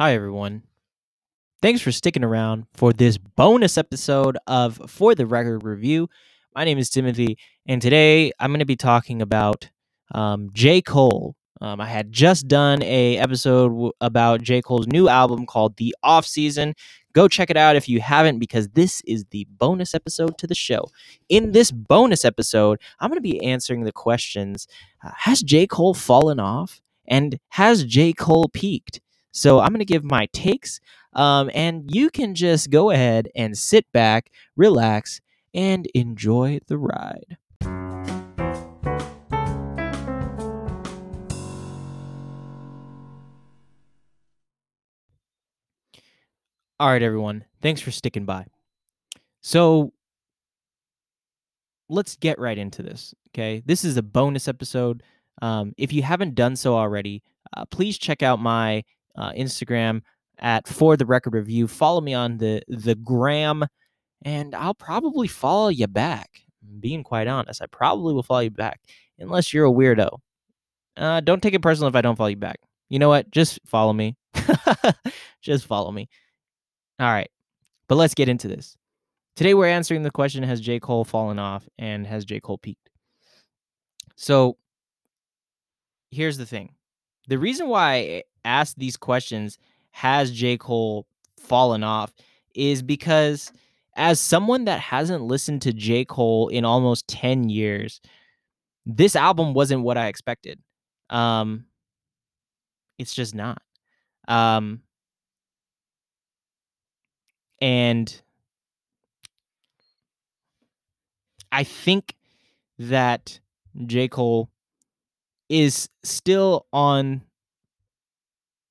Hi, everyone. Thanks for sticking around for this bonus episode of For the Record Review. My name is Timothy, and today I'm going to be talking about um, J. Cole. Um, I had just done a episode w- about J. Cole's new album called The Off Season. Go check it out if you haven't, because this is the bonus episode to the show. In this bonus episode, I'm going to be answering the questions: uh, Has J. Cole fallen off, and has J. Cole peaked? So I'm going to give my takes, um, and you can just go ahead and sit back, relax, and enjoy the ride. All right, everyone. Thanks for sticking by. So let's get right into this. Okay. This is a bonus episode. Um, if you haven't done so already, uh, please check out my uh, Instagram at For the Record Review. Follow me on the the gram, and I'll probably follow you back. Being quite honest, I probably will follow you back unless you're a weirdo. Uh, don't take it personal if I don't follow you back. You know what? Just follow me. Just follow me. All right, but let's get into this. Today we're answering the question: Has J Cole fallen off, and has J Cole peaked? So here's the thing: the reason why I asked these questions has J. Cole fallen off is because as someone that hasn't listened to J. Cole in almost 10 years, this album wasn't what I expected. Um it's just not. Um and I think that J. Cole is still on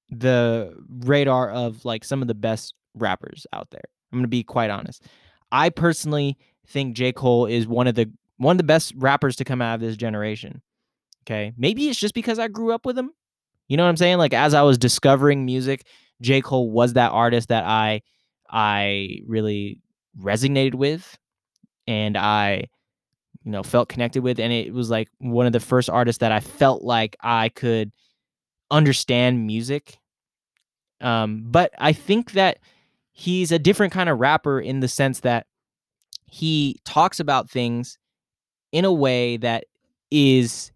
the radar of like some of the best rappers out there. I'm going to be quite honest. I personally think J. Cole is one of the one of the best rappers to come out of this generation. Okay. Maybe it's just because I grew up with him. You know what I'm saying? Like as I was discovering music, J. Cole was that artist that I I really resonated with and I you know felt connected with and it was like one of the first artists that I felt like I could understand music. Um, but I think that he's a different kind of rapper in the sense that he talks about things in a way that is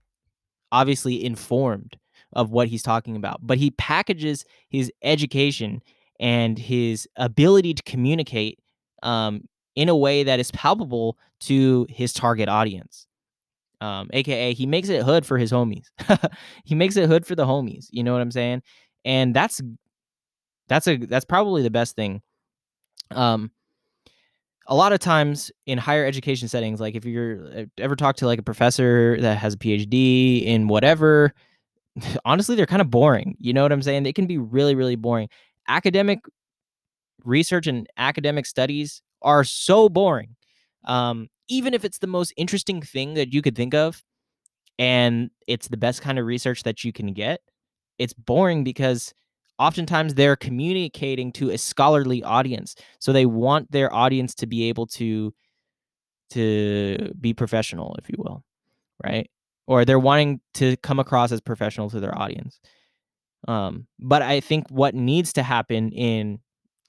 obviously informed of what he's talking about, but he packages his education and his ability to communicate um, in a way that is palpable to his target audience. Um, aka he makes it hood for his homies. he makes it hood for the homies. You know what I'm saying? And that's that's a that's probably the best thing. Um, a lot of times in higher education settings, like if you're uh, ever talk to like a professor that has a PhD in whatever, honestly, they're kind of boring. You know what I'm saying? They can be really, really boring. Academic research and academic studies are so boring. Um, even if it's the most interesting thing that you could think of and it's the best kind of research that you can get, it's boring because oftentimes they're communicating to a scholarly audience. So they want their audience to be able to to be professional, if you will, right? Or they're wanting to come across as professional to their audience. Um, but I think what needs to happen in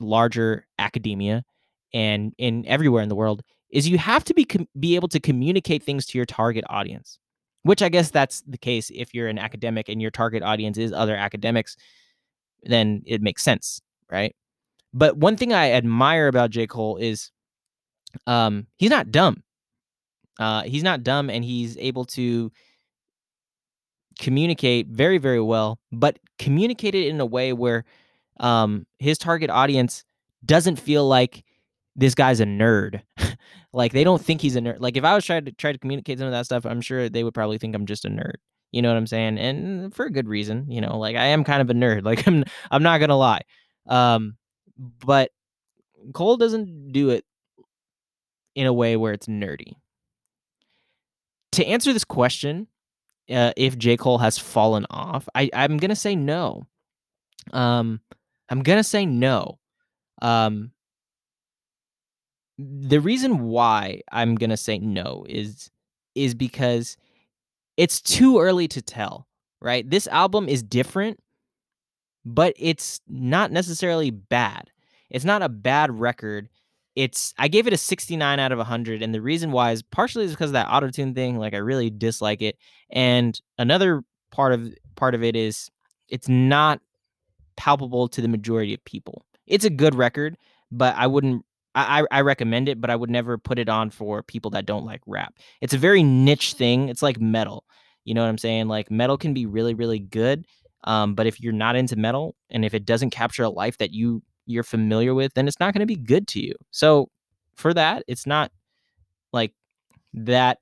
larger academia and in everywhere in the world is you have to be com- be able to communicate things to your target audience which i guess that's the case if you're an academic and your target audience is other academics then it makes sense right? But one thing i admire about j. Cole is um he's not dumb. Uh he's not dumb and he's able to communicate very very well but communicate it in a way where um his target audience doesn't feel like this guy's a nerd. Like they don't think he's a nerd like if i was trying to try to communicate some of that stuff i'm sure they would probably think i'm just a nerd. You know what i'm saying? And for a good reason you know like i am kind of a nerd. Like i'm i'm not gonna lie. Um but cole doesn't do it in a way where it's nerdy. To answer this question uh, if j. Cole has fallen off i i'm gonna say no. Um i'm gonna say no. Um the reason why I'm gonna say no is is because it's too early to tell, right? This album is different but it's not necessarily bad. It's not a bad record. It's I gave it a 69 out of 100 and the reason why is partially is because of that auto tune thing, like I really dislike it. And another part of part of it is it's not palpable to the majority of people. It's a good record, but I wouldn't I, I recommend it, but I would never put it on for people that don't like rap. It's a very niche thing. It's like metal. You know what I'm saying? Like metal can be really, really good. Um, but if you're not into metal and if it doesn't capture a life that you you're familiar with, then it's not going to be good to you. So for that, it's not like that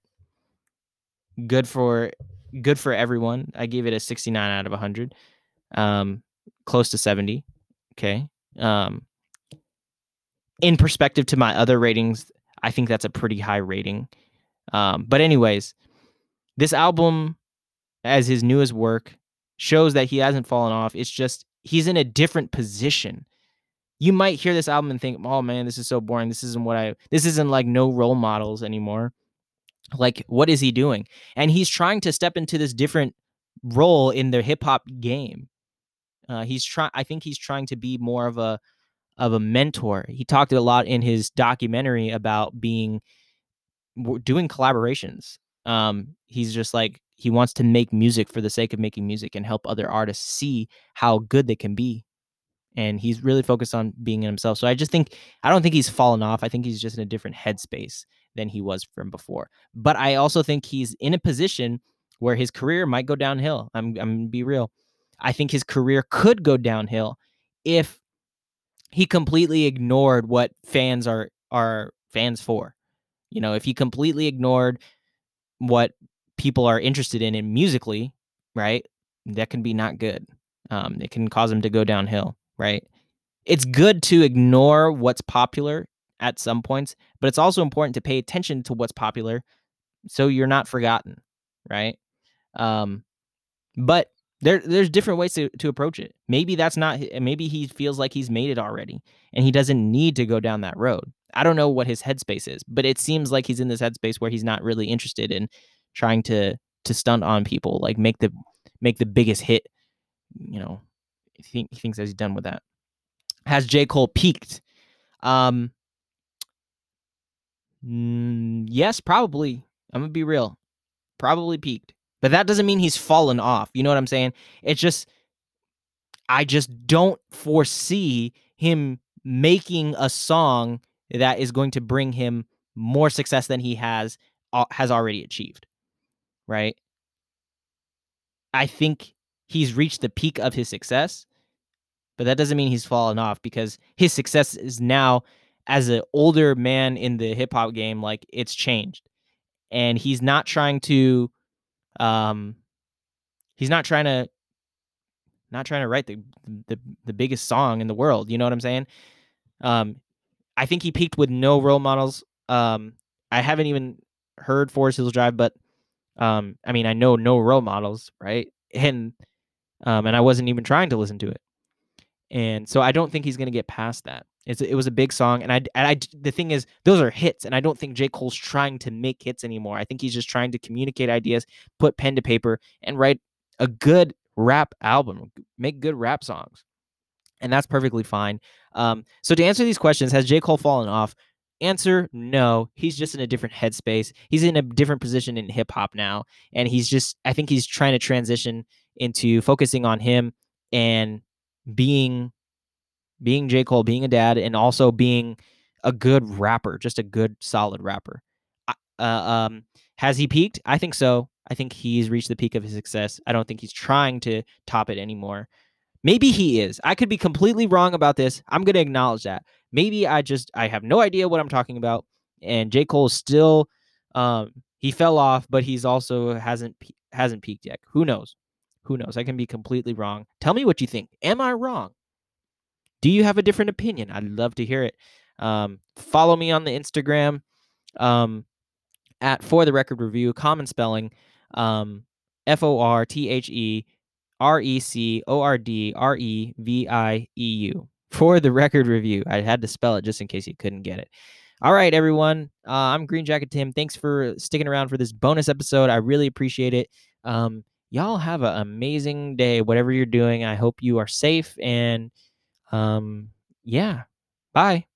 good for good for everyone. I gave it a 69 out of 100. Um, close to 70. Okay. Um, in perspective to my other ratings, I think that's a pretty high rating. Um, but anyways, this album, as his newest work, shows that he hasn't fallen off. It's just he's in a different position. You might hear this album and think, "Oh man, this is so boring. This isn't what I. This isn't like no role models anymore." Like, what is he doing? And he's trying to step into this different role in the hip hop game. Uh, he's trying. I think he's trying to be more of a of a mentor. He talked a lot in his documentary about being doing collaborations. Um, he's just like he wants to make music for the sake of making music and help other artists see how good they can be. And he's really focused on being in himself. So I just think I don't think he's fallen off. I think he's just in a different headspace than he was from before. But I also think he's in a position where his career might go downhill. I'm I'm gonna be real. I think his career could go downhill if he completely ignored what fans are are fans for. You know, if he completely ignored what people are interested in musically, right? That can be not good. Um, it can cause him to go downhill, right? It's good to ignore what's popular at some points, but it's also important to pay attention to what's popular so you're not forgotten, right? Um, but there there's different ways to, to approach it. Maybe that's not maybe he feels like he's made it already and he doesn't need to go down that road. I don't know what his headspace is, but it seems like he's in this headspace where he's not really interested in trying to to stunt on people, like make the make the biggest hit. You know, he, think, he thinks that he's done with that. Has J. Cole peaked? Um, mm, yes, probably. I'm gonna be real. Probably peaked. But that doesn't mean he's fallen off. You know what I'm saying? It's just I just don't foresee him making a song that is going to bring him more success than he has uh, has already achieved. Right? I think he's reached the peak of his success, but that doesn't mean he's fallen off because his success is now as an older man in the hip hop game like it's changed. And he's not trying to um, he's not trying to not trying to write the, the the biggest song in the world. You know what I'm saying? Um, I think he peaked with no role models. Um, I haven't even heard Forest Hills Drive, but um, I mean, I know no role models, right? And um, and I wasn't even trying to listen to it, and so I don't think he's gonna get past that. It's, it was a big song, and I, and I the thing is, those are hits, and I don't think J Cole's trying to make hits anymore. I think he's just trying to communicate ideas, put pen to paper, and write a good rap album, make good rap songs, and that's perfectly fine. Um, so to answer these questions, has J Cole fallen off? Answer: No. He's just in a different headspace. He's in a different position in hip hop now, and he's just. I think he's trying to transition into focusing on him and being being J. Cole, being a dad, and also being a good rapper, just a good, solid rapper. Uh, um, has he peaked? I think so. I think he's reached the peak of his success. I don't think he's trying to top it anymore. Maybe he is. I could be completely wrong about this. I'm going to acknowledge that. Maybe I just I have no idea what I'm talking about. And J. Cole still um he fell off, but he's also hasn't hasn't peaked yet. Who knows? Who knows? I can be completely wrong. Tell me what you think. Am I wrong? Do you have a different opinion? I'd love to hear it. Um, follow me on the Instagram um, at For the Record Review, common spelling, um, F O R T H E R E C O R D R E V I E U. For the Record Review. I had to spell it just in case you couldn't get it. All right, everyone. Uh, I'm Green Jacket Tim. Thanks for sticking around for this bonus episode. I really appreciate it. Um, y'all have an amazing day, whatever you're doing. I hope you are safe and um, yeah. Bye.